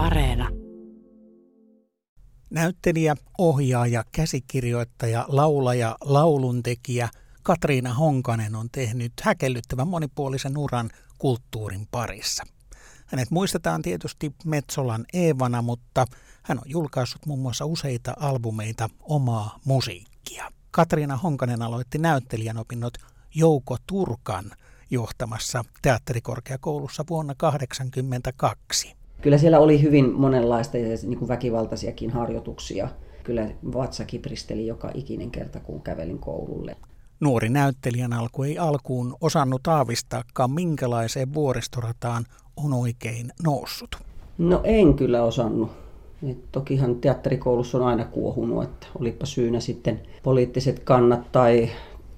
Areena. Näyttelijä, ohjaaja, käsikirjoittaja, laulaja, lauluntekijä Katriina Honkanen on tehnyt häkellyttävän monipuolisen uran kulttuurin parissa. Hänet muistetaan tietysti Metsolan Eevana, mutta hän on julkaissut muun muassa useita albumeita omaa musiikkia. Katriina Honkanen aloitti näyttelijän opinnot Jouko Turkan johtamassa teatterikorkeakoulussa vuonna 1982. Kyllä siellä oli hyvin monenlaista ja niin kuin väkivaltaisiakin harjoituksia. Kyllä vatsa kipristeli joka ikinen kerta, kun kävelin koululle. Nuori näyttelijän alku ei alkuun osannut aavistaakaan, minkälaiseen vuoristorataan on oikein noussut. No en kyllä osannut. Et tokihan teatterikoulussa on aina kuohunut, että olipa syynä sitten poliittiset kannat tai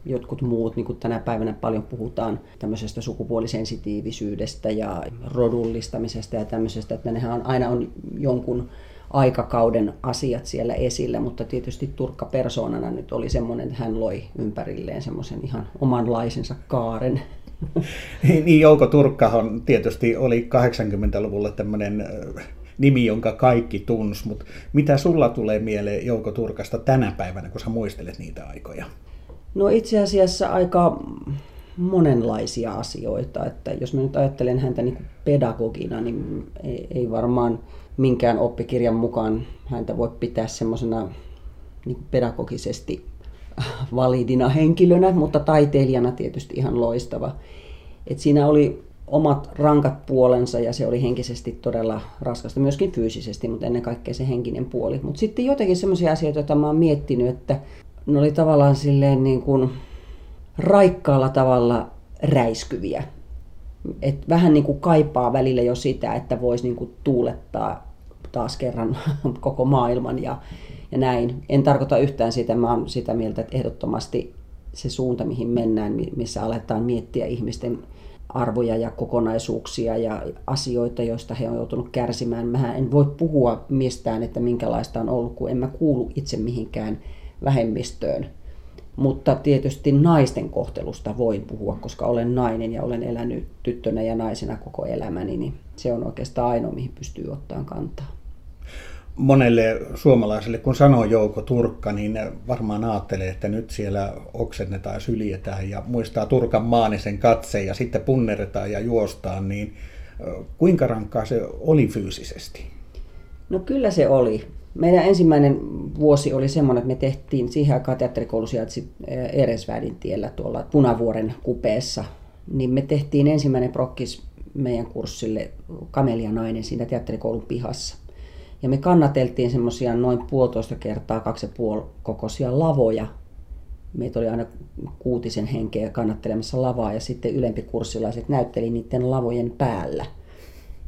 jotkut muut, niin kuin tänä päivänä paljon puhutaan tämmöisestä sukupuolisensitiivisyydestä ja rodullistamisesta ja tämmöisestä, että nehän on, aina on jonkun aikakauden asiat siellä esillä, mutta tietysti Turkka persoonana nyt oli semmoinen, että hän loi ympärilleen semmoisen ihan omanlaisensa kaaren. Niin Jouko Turkkahan tietysti oli 80-luvulla tämmöinen nimi, jonka kaikki tunsi, mutta mitä sulla tulee mieleen Jouko Turkasta tänä päivänä, kun sä muistelet niitä aikoja? No itse asiassa aika monenlaisia asioita. Että jos mä nyt ajattelen häntä niin pedagogina, niin ei, varmaan minkään oppikirjan mukaan häntä voi pitää semmoisena niin pedagogisesti validina henkilönä, mutta taiteilijana tietysti ihan loistava. Et siinä oli omat rankat puolensa ja se oli henkisesti todella raskasta, myöskin fyysisesti, mutta ennen kaikkea se henkinen puoli. Mutta sitten jotenkin semmoisia asioita, joita mä oon miettinyt, että ne oli tavallaan silleen niin kuin raikkaalla tavalla räiskyviä. Et vähän niin kuin kaipaa välillä jo sitä, että voisi niin kuin tuulettaa taas kerran koko maailman ja, ja näin. En tarkoita yhtään sitä, mä oon sitä mieltä, että ehdottomasti se suunta, mihin mennään, missä aletaan miettiä ihmisten arvoja ja kokonaisuuksia ja asioita, joista he on joutunut kärsimään. Mä en voi puhua mistään, että minkälaista on ollut, kun en mä kuulu itse mihinkään vähemmistöön. Mutta tietysti naisten kohtelusta voin puhua, koska olen nainen ja olen elänyt tyttönä ja naisena koko elämäni, niin se on oikeastaan ainoa, mihin pystyy ottamaan kantaa. Monelle suomalaiselle, kun sanoo Jouko Turkka, niin varmaan ajattelee, että nyt siellä oksennetaan ja syljetään ja muistaa Turkan maanisen katse ja sitten punneretaan ja juostaan, niin kuinka rankkaa se oli fyysisesti? No kyllä se oli. Meidän ensimmäinen vuosi oli semmoinen, että me tehtiin siihen aikaan teatterikoulu sijaitsi Eresvädin tiellä tuolla Punavuoren kupeessa. Niin me tehtiin ensimmäinen prokkis meidän kurssille Kamelia nainen siinä teatterikoulun pihassa. Ja me kannateltiin semmoisia noin puolitoista kertaa kaksi ja puoli kokoisia lavoja. Meitä oli aina kuutisen henkeä kannattelemassa lavaa ja sitten ylempikurssilaiset näytteli niiden lavojen päällä –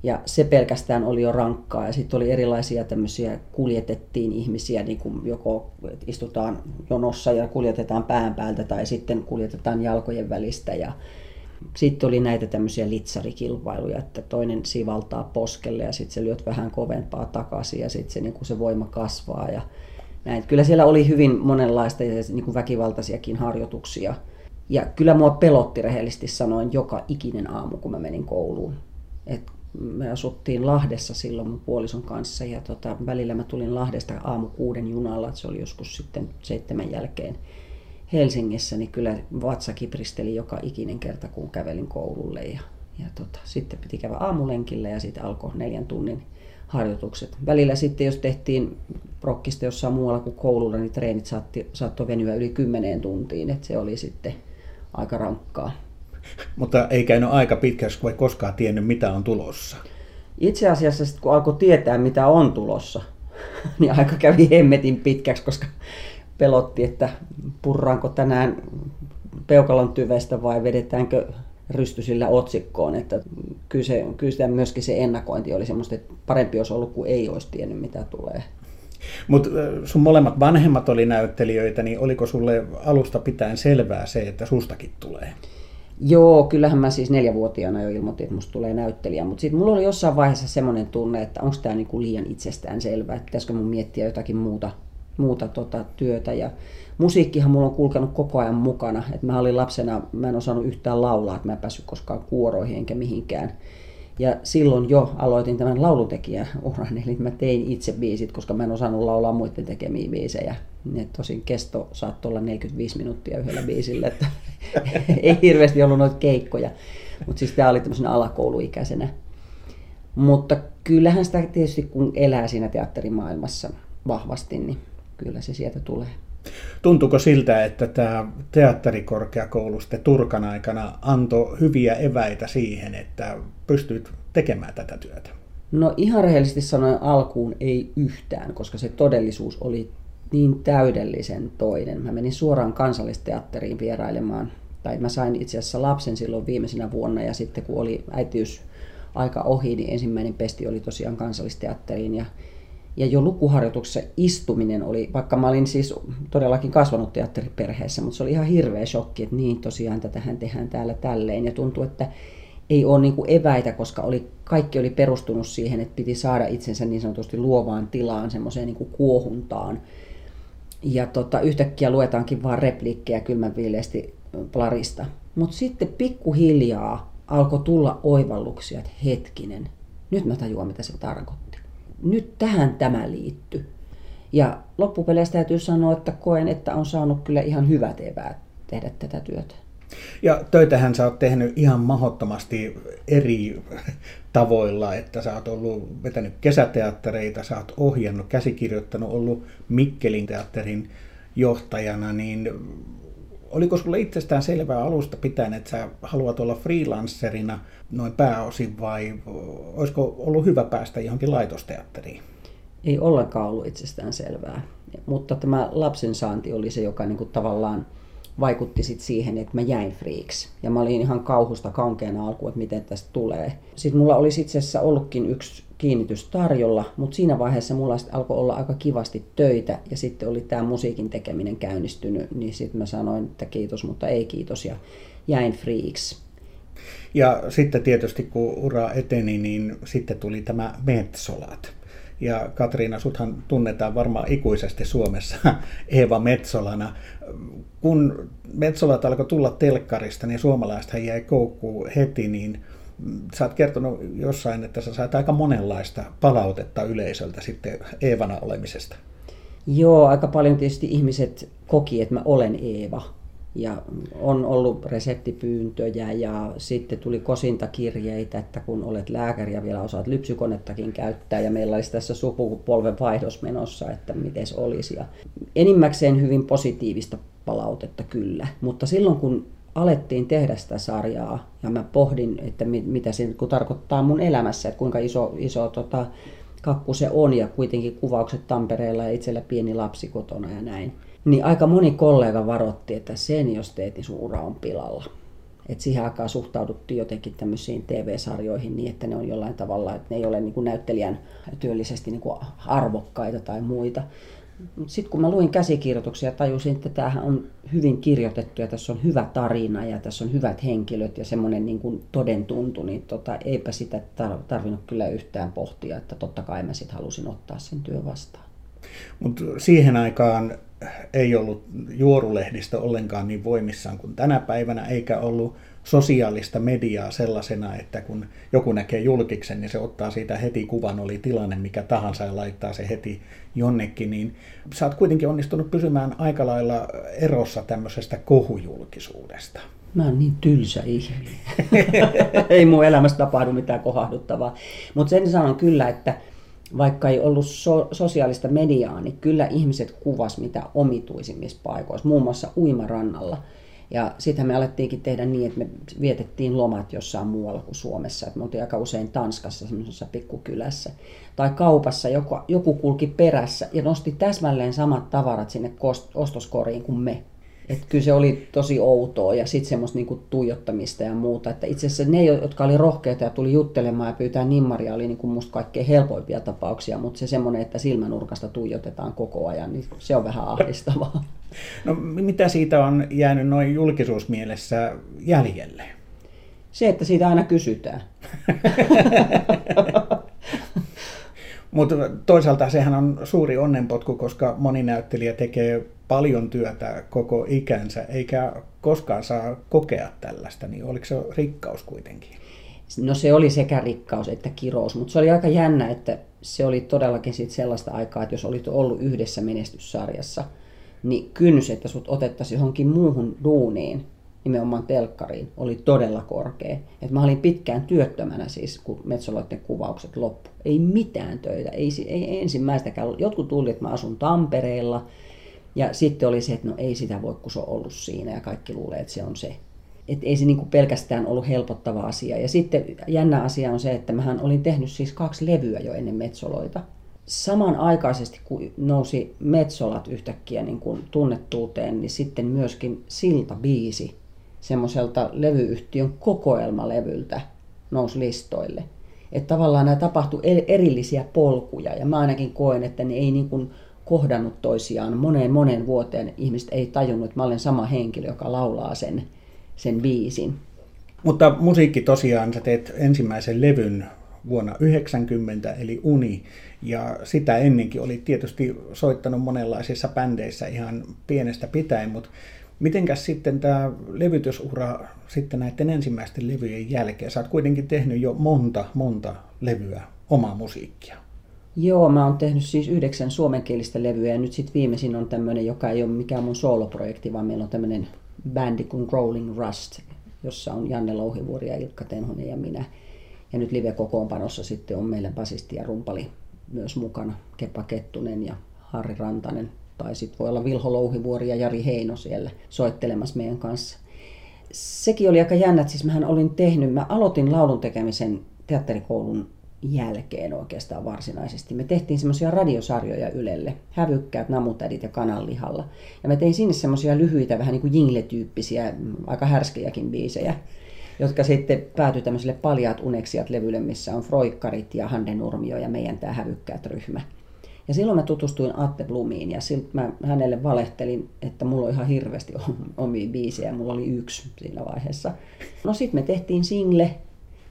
ja se pelkästään oli jo rankkaa. Ja sitten oli erilaisia tämmöisiä, kuljetettiin ihmisiä, niin kuin joko istutaan jonossa ja kuljetetaan pään päältä tai sitten kuljetetaan jalkojen välistä. Ja sitten oli näitä tämmöisiä litsarikilpailuja, että toinen sivaltaa poskelle ja sitten se lyöt vähän kovempaa takaisin ja sitten se, niin kuin se voima kasvaa. Ja näin. Kyllä siellä oli hyvin monenlaista ja niin kuin väkivaltaisiakin harjoituksia. Ja kyllä mua pelotti rehellisesti sanoen joka ikinen aamu, kun mä menin kouluun. Et me asuttiin Lahdessa silloin mun puolison kanssa ja tota, välillä mä tulin Lahdesta aamu kuuden junalla, että se oli joskus sitten seitsemän jälkeen Helsingissä, niin kyllä vatsa kipristeli joka ikinen kerta, kun kävelin koululle ja, ja tota, sitten piti käydä aamulenkillä ja sitten alkoi neljän tunnin harjoitukset. Välillä sitten, jos tehtiin prokkista jossain muualla kuin koululla, niin treenit saatti, saattoi venyä yli kymmeneen tuntiin, että se oli sitten aika rankkaa. Mutta ei käynyt aika pitkäksi, kun ei koskaan tiennyt, mitä on tulossa. Itse asiassa sit, kun alkoi tietää, mitä on tulossa, niin aika kävi hemmetin pitkäksi, koska pelotti, että purraanko tänään peukalon tyvestä vai vedetäänkö rystysillä otsikkoon. Että kyllä, se, kyllä myöskin se ennakointi oli semmoista, että parempi olisi ollut, kuin ei olisi tiennyt, mitä tulee. Mutta sun molemmat vanhemmat oli näyttelijöitä, niin oliko sulle alusta pitäen selvää se, että sustakin tulee? Joo, kyllähän mä siis neljävuotiaana jo ilmoitin, että musta tulee näyttelijä, mutta sitten mulla oli jossain vaiheessa semmoinen tunne, että onko tämä niinku liian itsestään selvää, että pitäisikö mun miettiä jotakin muuta, muuta tota työtä. Ja musiikkihan mulla on kulkenut koko ajan mukana. Et mä olin lapsena, mä en osannut yhtään laulaa, että mä en päässyt koskaan kuoroihin enkä mihinkään. Ja silloin jo aloitin tämän laulutekijäuran, eli mä tein itse biisit, koska mä en osannut laulaa muiden tekemiä biisejä. Ne tosin kesto saattoi olla 45 minuuttia yhdellä biisillä, että ei hirveästi ollut noita keikkoja. Mutta siis tämä oli tämmöisenä alakouluikäisenä. Mutta kyllähän sitä tietysti kun elää siinä teatterimaailmassa vahvasti, niin kyllä se sieltä tulee. Tuntuuko siltä, että tämä teatterikorkeakoulu sitten Turkan aikana antoi hyviä eväitä siihen, että pystyt tekemään tätä työtä? No ihan rehellisesti sanoen alkuun ei yhtään, koska se todellisuus oli niin täydellisen toinen. Mä menin suoraan kansallisteatteriin vierailemaan, tai mä sain itse asiassa lapsen silloin viimeisenä vuonna, ja sitten kun oli äitiys aika ohi, niin ensimmäinen pesti oli tosiaan kansallisteatteriin, ja ja jo lukuharjoituksessa istuminen oli, vaikka mä olin siis todellakin kasvanut teatteriperheessä, mutta se oli ihan hirveä shokki, että niin tosiaan tätähän tehdään täällä tälleen. Ja tuntui, että ei ole niin eväitä, koska oli, kaikki oli perustunut siihen, että piti saada itsensä niin sanotusti luovaan tilaan, semmoiseen niin kuohuntaan. Ja tota, yhtäkkiä luetaankin vaan repliikkejä kylmänviileesti Plarista. Mutta sitten pikkuhiljaa alkoi tulla oivalluksia, että hetkinen, nyt mä tajuan mitä se tarkoittaa nyt tähän tämä liittyy. Ja loppupeleissä täytyy sanoa, että koen, että on saanut kyllä ihan hyvät eväät tehdä tätä työtä. Ja töitähän sä oot tehnyt ihan mahdottomasti eri tavoilla, että sä oot ollut vetänyt kesäteattereita, sä oot ohjannut, käsikirjoittanut, ollut Mikkelin teatterin johtajana, niin oliko sulle itsestään selvää alusta pitäen, että sä haluat olla freelancerina noin pääosin vai olisiko ollut hyvä päästä johonkin laitosteatteriin? Ei ollenkaan ollut itsestään selvää, mutta tämä lapsen saanti oli se, joka niin kuin tavallaan vaikutti sit siihen, että mä jäin friiksi. Ja mä olin ihan kauhusta kankeana alkuun, että miten tästä tulee. Sitten mulla olisi itse asiassa ollutkin yksi kiinnitys tarjolla, mutta siinä vaiheessa mulla alkoi olla aika kivasti töitä ja sitten oli tämä musiikin tekeminen käynnistynyt, niin sitten mä sanoin, että kiitos, mutta ei kiitos ja jäin friiksi. Ja sitten tietysti kun ura eteni, niin sitten tuli tämä Metsolat. Ja Katriina, suthan tunnetaan varmaan ikuisesti Suomessa Eeva Metsolana. Kun Metsolat alkoi tulla telkkarista, niin suomalaisethan jäi koukkuun heti, niin sä oot kertonut jossain, että sä sait aika monenlaista palautetta yleisöltä sitten Eevana olemisesta. Joo, aika paljon tietysti ihmiset koki, että mä olen Eeva. Ja on ollut reseptipyyntöjä ja sitten tuli kosintakirjeitä, että kun olet lääkäri ja vielä osaat lypsykonettakin käyttää ja meillä olisi tässä sukupolven vaihdos menossa, että miten olisi. Ja enimmäkseen hyvin positiivista palautetta kyllä, mutta silloin kun alettiin tehdä sitä sarjaa ja mä pohdin, että mitä se tarkoittaa mun elämässä, että kuinka iso, iso tota, kakku se on ja kuitenkin kuvaukset Tampereella ja itsellä pieni lapsi kotona ja näin. Niin aika moni kollega varotti, että sen jos teet, niin sun ura on pilalla. Et siihen aikaan suhtauduttiin jotenkin tämmöisiin TV-sarjoihin niin, että ne on jollain tavalla, että ne ei ole niin kuin näyttelijän työllisesti niin kuin arvokkaita tai muita. Sitten kun mä luin käsikirjoituksia, tajusin, että tämähän on hyvin kirjoitettu ja tässä on hyvä tarina ja tässä on hyvät henkilöt ja semmoinen niin kuin toden tuntu, niin tota, eipä sitä tarvinnut kyllä yhtään pohtia, että totta kai mä sitten halusin ottaa sen työn vastaan. Mutta siihen aikaan ei ollut juorulehdistä ollenkaan niin voimissaan kuin tänä päivänä, eikä ollut sosiaalista mediaa sellaisena, että kun joku näkee julkiksen, niin se ottaa siitä heti kuvan, oli tilanne mikä tahansa ja laittaa se heti jonnekin, niin sä oot kuitenkin onnistunut pysymään aika lailla erossa tämmöisestä kohujulkisuudesta. Mä oon niin tylsä ihminen. ei mun elämässä tapahdu mitään kohahduttavaa. Mutta sen sanon kyllä, että vaikka ei ollut so- sosiaalista mediaa, niin kyllä ihmiset kuvas mitä omituisimmissa paikoissa, muun muassa uimarannalla. Ja sitten me alettiinkin tehdä niin, että me vietettiin lomat jossain muualla kuin Suomessa. Et me oltiin aika usein Tanskassa, semmoisessa pikkukylässä. Tai kaupassa joku, joku kulki perässä ja nosti täsmälleen samat tavarat sinne ostoskoriin kuin me. Että kyllä se oli tosi outoa ja sitten semmoista niinku tuijottamista ja muuta. Että itse asiassa ne, jotka oli rohkeita ja tuli juttelemaan ja pyytää nimmaria, oli niinku musta kaikkein helpoimpia tapauksia, mutta se semmoinen, että silmänurkasta tuijotetaan koko ajan, niin se on vähän ahdistavaa. No mitä siitä on jäänyt noin julkisuusmielessä jäljelle? Se, että siitä aina kysytään. Mutta toisaalta sehän on suuri onnenpotku, koska moni näyttelijä tekee paljon työtä koko ikänsä, eikä koskaan saa kokea tällaista, niin oliko se rikkaus kuitenkin? No se oli sekä rikkaus että kirous, mutta se oli aika jännä, että se oli todellakin sit sellaista aikaa, että jos olit ollut yhdessä menestyssarjassa, niin kynnys, että sut otettaisiin johonkin muuhun duuniin, nimenomaan telkkariin, oli todella korkea. Et mä olin pitkään työttömänä siis, kun Metsoloiden kuvaukset loppu. Ei mitään töitä, ei, ei ensimmäistäkään. Jotkut tuli, että mä asun Tampereella, ja sitten oli se, että no ei sitä voi, kun se on ollut siinä, ja kaikki luulee, että se on se. Et ei se niinku pelkästään ollut helpottava asia. Ja sitten jännä asia on se, että mähän olin tehnyt siis kaksi levyä jo ennen Metsoloita. Samanaikaisesti, kun nousi Metsolat yhtäkkiä niin kuin tunnettuuteen, niin sitten myöskin Silta-biisi semmoiselta levyyhtiön kokoelmalevyltä nousi listoille. Että tavallaan nämä tapahtui erillisiä polkuja ja mä ainakin koen, että ne ei niin kuin kohdannut toisiaan moneen moneen vuoteen. Ihmiset ei tajunnut, että mä olen sama henkilö, joka laulaa sen, sen biisin. Mutta musiikki tosiaan, sä teet ensimmäisen levyn vuonna 90, eli Uni, ja sitä ennenkin oli tietysti soittanut monenlaisissa bändeissä ihan pienestä pitäen, mutta Mitenkäs sitten tämä levytysura sitten näiden ensimmäisten levyjen jälkeen? Sä oot kuitenkin tehnyt jo monta, monta levyä omaa musiikkia. Joo, mä oon tehnyt siis yhdeksän suomenkielistä levyä ja nyt sitten viimeisin on tämmöinen, joka ei ole mikään mun sooloprojekti, vaan meillä on tämmöinen bändi kuin Rolling Rust, jossa on Janne Louhivuori ja Ilkka Tenhonen ja minä. Ja nyt live-kokoonpanossa sitten on meillä basisti ja rumpali myös mukana, Keppa Kettunen ja Harri Rantanen tai sitten voi olla Vilho Louhivuori ja Jari Heino siellä soittelemassa meidän kanssa. Sekin oli aika jännä, että siis mähän olin tehnyt, mä aloitin laulun tekemisen teatterikoulun jälkeen oikeastaan varsinaisesti. Me tehtiin semmoisia radiosarjoja Ylelle, Hävykkäät, Namutädit ja Kananlihalla. Ja mä tein sinne semmoisia lyhyitä, vähän niin kuin jingle-tyyppisiä, aika härskejäkin biisejä, jotka sitten päätyi tämmöiselle Paljaat uneksiat levylle, missä on Froikkarit ja Hande Nurmio ja meidän tämä Hävykkäät ryhmä. Ja silloin mä tutustuin Atte Blumiin ja siltä mä hänelle valehtelin, että mulla on ihan hirveästi omia biisejä. Mulla oli yksi siinä vaiheessa. No sitten me tehtiin single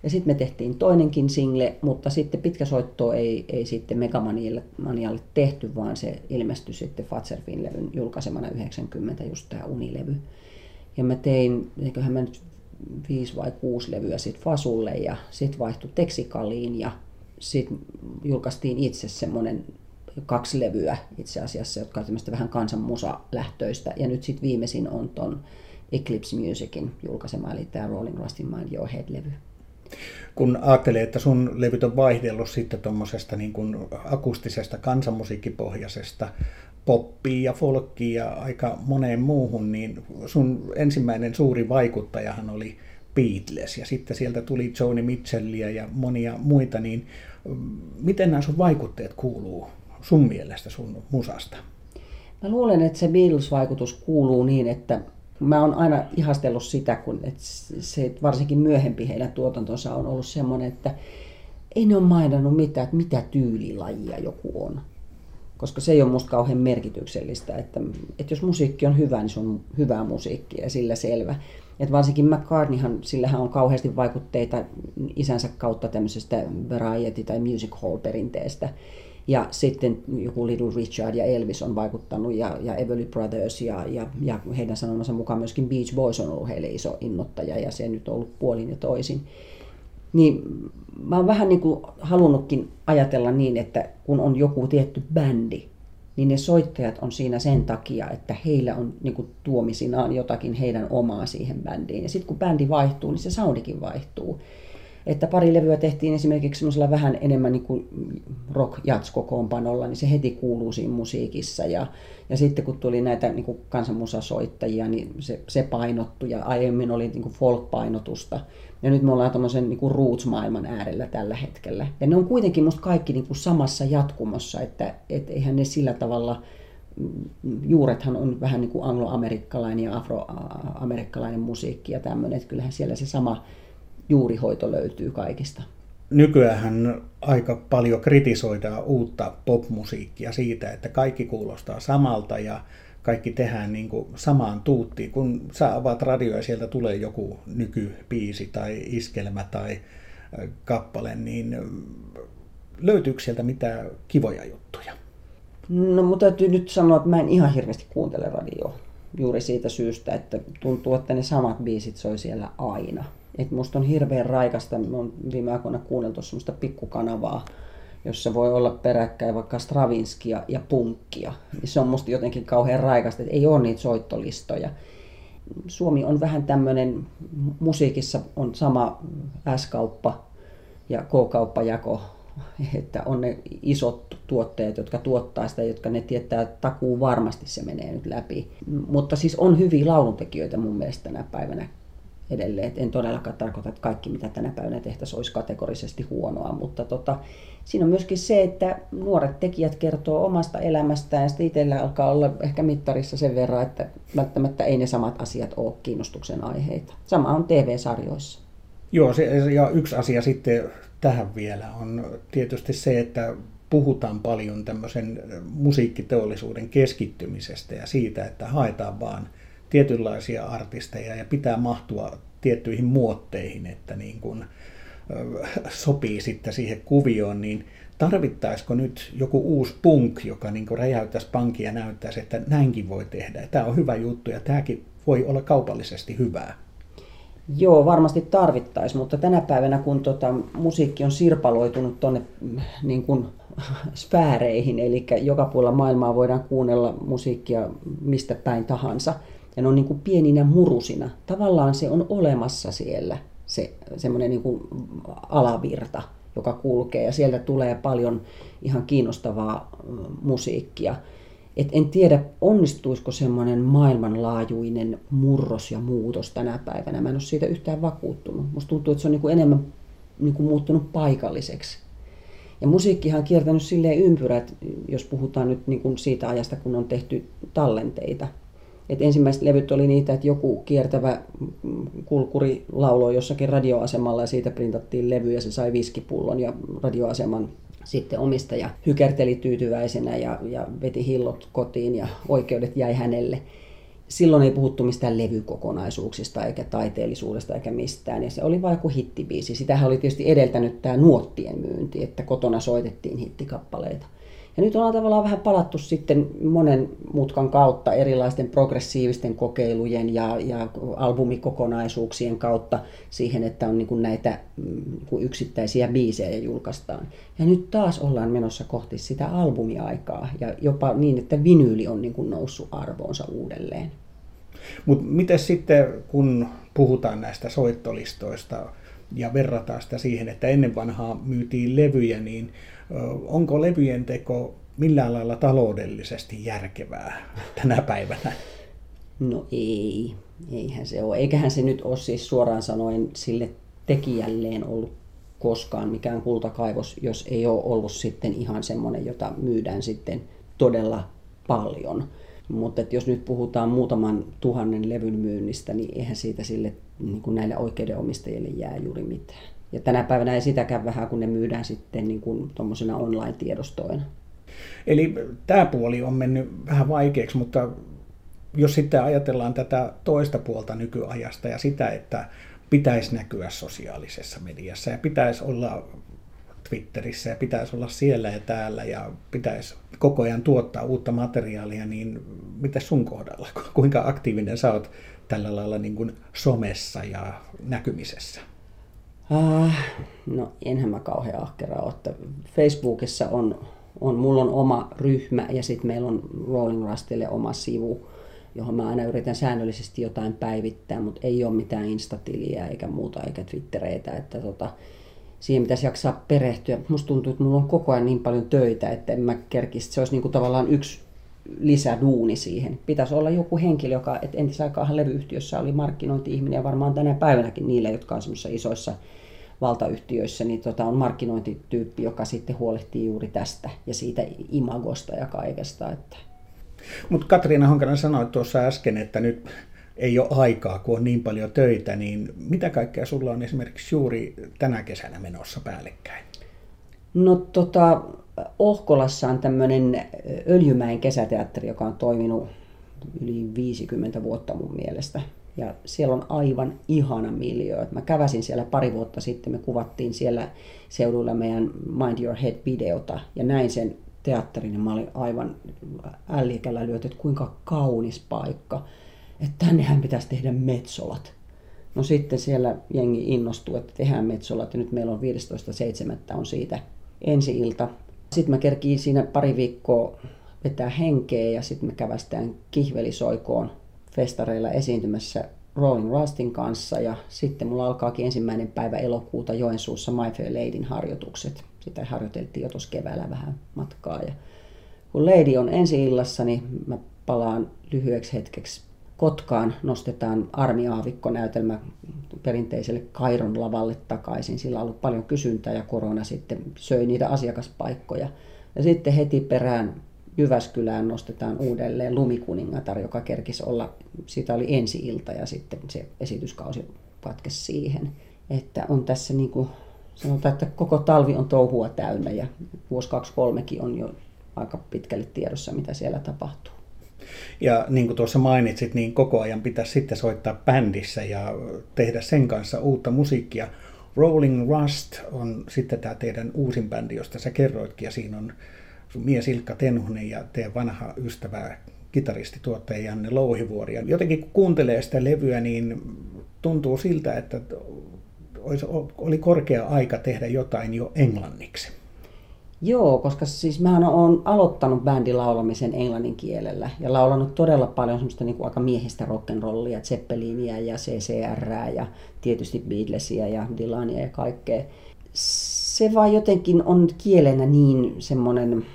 ja sitten me tehtiin toinenkin single, mutta sitten pitkä soitto ei, ei sitten Megamanialle tehty, vaan se ilmestyi sitten Fatserfin levyn julkaisemana 90, just tämä Unilevy. Ja mä tein, eiköhän mä nyt viisi vai kuusi levyä sitten Fasulle ja sitten vaihtui Teksikaliin ja sitten julkaistiin itse semmoinen kaksi levyä itse asiassa, jotka on tämmöistä vähän kansanmusa-lähtöistä. Ja nyt sitten viimeisin on ton Eclipse Musicin julkaisema, eli tämä Rolling Rustin Mind Your Head-levy. Kun ajattelee, että sun levyt on vaihdellut sitten tuommoisesta niin kuin akustisesta kansanmusiikkipohjaisesta poppiin ja folkkiin ja aika moneen muuhun, niin sun ensimmäinen suuri vaikuttajahan oli Beatles ja sitten sieltä tuli Joni Mitchellia ja monia muita, niin miten nämä sun vaikutteet kuuluu sun mielestä sun musasta? Mä luulen, että se Beatles-vaikutus kuuluu niin, että mä oon aina ihastellut sitä, kun että se varsinkin myöhempi heidän tuotantonsa on ollut semmoinen, että ei ne ole mainannut mitään, että mitä tyylilajia joku on. Koska se ei ole musta kauhean merkityksellistä, että, että jos musiikki on hyvä, niin se on hyvää musiikkia ja sillä selvä. Et varsinkin McCartneyhan, sillähän on kauheasti vaikutteita isänsä kautta tämmöisestä variety- tai music hall perinteestä. Ja sitten joku Little Richard ja Elvis on vaikuttanut ja, ja Everly Brothers ja, ja, ja heidän sanomansa mukaan myöskin Beach Boys on ollut heille iso innottaja ja se nyt on ollut puolin ja toisin. Niin mä oon vähän niin kuin halunnutkin ajatella niin, että kun on joku tietty bändi, niin ne soittajat on siinä sen takia, että heillä on niin kuin tuomisinaan jotakin heidän omaa siihen bändiin. Ja sitten kun bändi vaihtuu, niin se soundikin vaihtuu. Että pari levyä tehtiin esimerkiksi semmoisella vähän enemmän niin kuin rock kokoonpanolla, niin se heti kuuluu siinä musiikissa. Ja, ja sitten kun tuli näitä niin kuin kansanmusasoittajia, niin se, se painottui ja aiemmin oli niin kuin folk-painotusta. Ja nyt me ollaan tämmöisen niin roots-maailman äärellä tällä hetkellä. Ja ne on kuitenkin musta kaikki niin kuin samassa jatkumossa, että et eihän ne sillä tavalla, mm, juurethan on vähän niin kuin angloamerikkalainen ja afroamerikkalainen musiikki ja tämmöinen, että kyllähän siellä se sama juurihoito löytyy kaikista. Nykyään aika paljon kritisoidaan uutta popmusiikkia siitä, että kaikki kuulostaa samalta ja kaikki tehdään niin kuin samaan tuuttiin. Kun sä avaat radio ja sieltä tulee joku nykypiisi tai iskelmä tai kappale, niin löytyykö sieltä mitään kivoja juttuja? No mutta täytyy nyt sanoa, että mä en ihan hirveästi kuuntele radioa juuri siitä syystä, että tuntuu, että ne samat biisit soi siellä aina Et musta on hirveän raikasta, mä oon viime aikoina kuunneltu semmoista pikkukanavaa, jossa voi olla peräkkäin vaikka Stravinskia ja punkkia. Se on musta jotenkin kauhean raikasta, että ei ole niitä soittolistoja. Suomi on vähän tämmöinen, musiikissa on sama S-kauppa ja K-kauppajako, että on ne isot tuotteet, jotka tuottaa sitä, jotka ne tietää, että takuu varmasti se menee nyt läpi. Mutta siis on hyviä lauluntekijöitä mun mielestä tänä päivänä edelleen. Et en todellakaan tarkoita, että kaikki mitä tänä päivänä tehtäisiin olisi kategorisesti huonoa, mutta tota, siinä on myöskin se, että nuoret tekijät kertoo omasta elämästään ja sitten itsellä alkaa olla ehkä mittarissa sen verran, että välttämättä ei ne samat asiat ole kiinnostuksen aiheita. Sama on TV-sarjoissa. Joo, se, ja yksi asia sitten tähän vielä on tietysti se, että puhutaan paljon tämmöisen musiikkiteollisuuden keskittymisestä ja siitä, että haetaan vaan – tietynlaisia artisteja ja pitää mahtua tiettyihin muotteihin, että niin kuin, sopii sitten siihen kuvioon, niin tarvittaisiko nyt joku uusi punk, joka niin kuin räjäyttäisi pankia ja näyttäisi, että näinkin voi tehdä. Tämä on hyvä juttu ja tämäkin voi olla kaupallisesti hyvää. Joo, varmasti tarvittaisiin, mutta tänä päivänä kun tota, musiikki on sirpaloitunut tuonne niin kuin, sfääreihin, eli joka puolella maailmaa voidaan kuunnella musiikkia mistä päin tahansa, ja ne on niin kuin pieninä murusina. Tavallaan se on olemassa siellä, se semmoinen niin kuin alavirta, joka kulkee ja sieltä tulee paljon ihan kiinnostavaa musiikkia. Et en tiedä, onnistuisiko semmoinen maailmanlaajuinen murros ja muutos tänä päivänä. Mä en ole siitä yhtään vakuuttunut. Musta tuntuu, että se on niin kuin enemmän niin kuin muuttunut paikalliseksi. Ja musiikkihan on kiertänyt silleen ympyrät, jos puhutaan nyt niin kuin siitä ajasta, kun on tehty tallenteita – et ensimmäiset levyt oli niitä, että joku kiertävä kulkuri lauloi jossakin radioasemalla ja siitä printattiin levy ja se sai viskipullon ja radioaseman sitten omistaja hykerteli tyytyväisenä ja, ja veti hillot kotiin ja oikeudet jäi hänelle. Silloin ei puhuttu mistään levykokonaisuuksista eikä taiteellisuudesta eikä mistään. Ja se oli vain joku hittibiisi. Sitähän oli tietysti edeltänyt tämä nuottien myynti, että kotona soitettiin hittikappaleita. Ja nyt ollaan tavallaan vähän palattu sitten monen mutkan kautta erilaisten progressiivisten kokeilujen ja, ja albumikokonaisuuksien kautta siihen, että on niin kuin näitä niin kuin yksittäisiä biisejä julkaistaan. Ja nyt taas ollaan menossa kohti sitä albumiaikaa ja jopa niin, että vinyyli on niin kuin noussut arvoonsa uudelleen. Mutta miten sitten, kun puhutaan näistä soittolistoista ja verrataan sitä siihen, että ennen vanhaa myytiin levyjä, niin onko levyjen teko millään lailla taloudellisesti järkevää tänä päivänä? No ei, eihän se ole. Eiköhän se nyt ole siis suoraan sanoen sille tekijälleen ollut koskaan mikään kultakaivos, jos ei ole ollut sitten ihan semmoinen, jota myydään sitten todella paljon. Mutta jos nyt puhutaan muutaman tuhannen levyn myynnistä, niin eihän siitä sille niin kuin näille oikeudenomistajille jää juuri mitään. Ja tänä päivänä ei sitäkään vähän, kun ne myydään sitten niin kuin online-tiedostoina. Eli tämä puoli on mennyt vähän vaikeaksi, mutta jos sitten ajatellaan tätä toista puolta nykyajasta ja sitä, että pitäisi näkyä sosiaalisessa mediassa ja pitäisi olla Twitterissä ja pitäisi olla siellä ja täällä ja pitäisi koko ajan tuottaa uutta materiaalia, niin mitä sun kohdalla? Kuinka aktiivinen sä oot tällä lailla niin kuin somessa ja näkymisessä? Ah, no enhän mä kauhean ahkera ole. Että Facebookissa on, on, mulla on oma ryhmä ja sitten meillä on Rolling Rustille oma sivu, johon mä aina yritän säännöllisesti jotain päivittää, mutta ei ole mitään instatiliä eikä muuta eikä twittereitä, että tota, siihen pitäisi jaksaa perehtyä. Musta tuntuu, että mulla on koko ajan niin paljon töitä, että en mä kerkisi. Se olisi niinku tavallaan yksi lisäduuni siihen. Pitäisi olla joku henkilö, joka, että entisaikaan levyyhtiössä oli markkinointi-ihminen ja varmaan tänä päivänäkin niillä, jotka on isoissa valtayhtiöissä, niin tota, on markkinointityyppi, joka sitten huolehtii juuri tästä ja siitä imagosta ja kaikesta. Että. Mutta Katriina Honkanen sanoi tuossa äsken, että nyt ei ole aikaa, kun on niin paljon töitä, niin mitä kaikkea sulla on esimerkiksi juuri tänä kesänä menossa päällekkäin? No tota, Ohkolassa on tämmöinen Öljymäen kesäteatteri, joka on toiminut yli 50 vuotta mun mielestä. Ja siellä on aivan ihana miljö. Mä käväsin siellä pari vuotta sitten, me kuvattiin siellä seudulla meidän Mind Your Head-videota ja näin sen teatterin ja mä olin aivan ällikällä lyöty, että kuinka kaunis paikka. Että tännehän pitäisi tehdä metsolat. No sitten siellä jengi innostui, että tehdään Metsolla, että nyt meillä on 15.7. on siitä ensi ilta. Sitten mä kerkiin siinä pari viikkoa vetää henkeä ja sitten me kävästään kihvelisoikoon festareilla esiintymässä Rolling Rustin kanssa ja sitten mulla alkaakin ensimmäinen päivä elokuuta Joensuussa My Fair Ladyn harjoitukset. Sitä harjoiteltiin jo tuossa keväällä vähän matkaa ja kun Lady on ensi illassa, niin mä palaan lyhyeksi hetkeksi Kotkaan, nostetaan armiaavikko-näytelmä perinteiselle Kairon lavalle takaisin. Sillä on ollut paljon kysyntää ja korona sitten söi niitä asiakaspaikkoja. Ja sitten heti perään Jyväskylään nostetaan uudelleen Lumikuningatar, joka kerkisi olla, siitä oli ensi ilta ja sitten se esityskausi katkesi siihen. Että on tässä niin kuin, sanotaan, että koko talvi on touhua täynnä ja vuosi 23 on jo aika pitkälle tiedossa, mitä siellä tapahtuu. Ja niin kuin tuossa mainitsit, niin koko ajan pitäisi sitten soittaa bändissä ja tehdä sen kanssa uutta musiikkia. Rolling Rust on sitten tämä teidän uusin bändi, josta sä kerroitkin, ja siinä on sun mies Ilkka Tenhunen ja teidän vanha ystävä kitaristi, tuottaja Janne Louhivuori. Ja jotenkin kun kuuntelee sitä levyä, niin tuntuu siltä, että oli korkea aika tehdä jotain jo englanniksi. Joo, koska siis mä oon aloittanut bändin laulamisen englannin kielellä ja laulanut todella paljon semmoista niin kuin aika miehistä rock'n'rollia, Zeppelinia ja CCR ja tietysti Beatlesia ja Dylania ja kaikkea. Se vaan jotenkin on kielenä niin semmoinen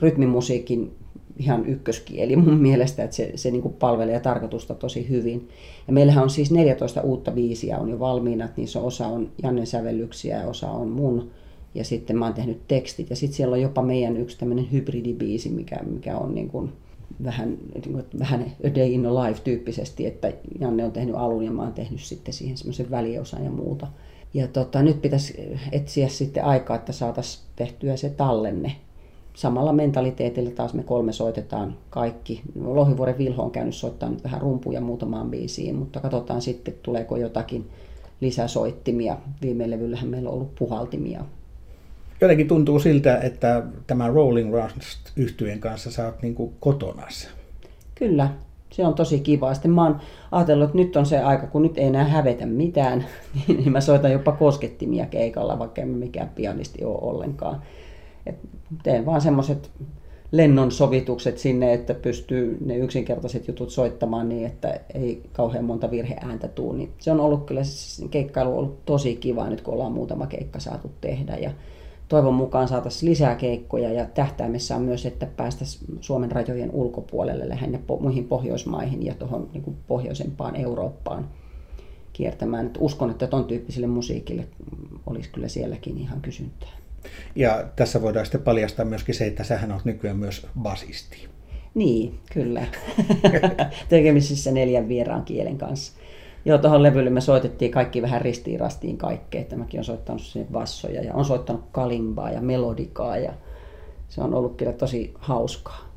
rytmimusiikin ihan ykköskieli mun mielestä, että se, se niin kuin palvelee tarkoitusta tosi hyvin. Ja meillähän on siis 14 uutta biisiä on jo valmiina, että niissä osa on Jannen sävellyksiä ja osa on mun ja sitten mä oon tehnyt tekstit. Ja sitten siellä on jopa meidän yksi tämmöinen hybridibiisi, mikä, mikä on niin kuin vähän, niin kuin, vähän A Day in a Life tyyppisesti, että Janne on tehnyt alun ja mä oon tehnyt sitten siihen semmoisen väliosan ja muuta. Ja tota, nyt pitäisi etsiä sitten aikaa, että saataisiin tehtyä se tallenne. Samalla mentaliteetillä taas me kolme soitetaan kaikki. Lohivuoren Vilho on käynyt soittaa nyt vähän rumpuja muutamaan biisiin, mutta katsotaan sitten, tuleeko jotakin lisäsoittimia. Viime levyllähän meillä on ollut puhaltimia jotenkin tuntuu siltä, että tämän Rolling Rust yhtyeen kanssa sä oot niin kuin kotonas. Kyllä, se on tosi kiva. Sitten mä oon ajatellut, että nyt on se aika, kun nyt ei enää hävetä mitään, niin mä soitan jopa koskettimia keikalla, vaikka en mikään pianisti ole ollenkaan. Et teen vaan semmoiset lennon sovitukset sinne, että pystyy ne yksinkertaiset jutut soittamaan niin, että ei kauhean monta virheääntä tule. Niin se on ollut kyllä, se keikkailu on ollut tosi kiva nyt, kun ollaan muutama keikka saatu tehdä. Ja toivon mukaan saataisiin lisää keikkoja ja tähtäimessä on myös, että päästäisiin Suomen rajojen ulkopuolelle lähinnä po- muihin Pohjoismaihin ja tuohon niin pohjoisempaan Eurooppaan kiertämään. Et uskon, että tuon tyyppiselle musiikille olisi kyllä sielläkin ihan kysyntää. Ja tässä voidaan sitten paljastaa myöskin se, että sähän on nykyään myös basisti. Niin, kyllä. Tekemisissä neljän vieraan kielen kanssa. Joo, tuohon levylle me soitettiin kaikki vähän ristiin rastiin kaikkea. Että mäkin olen soittanut sinne bassoja ja on soittanut kalimbaa ja melodikaa ja se on ollut kyllä tosi hauskaa.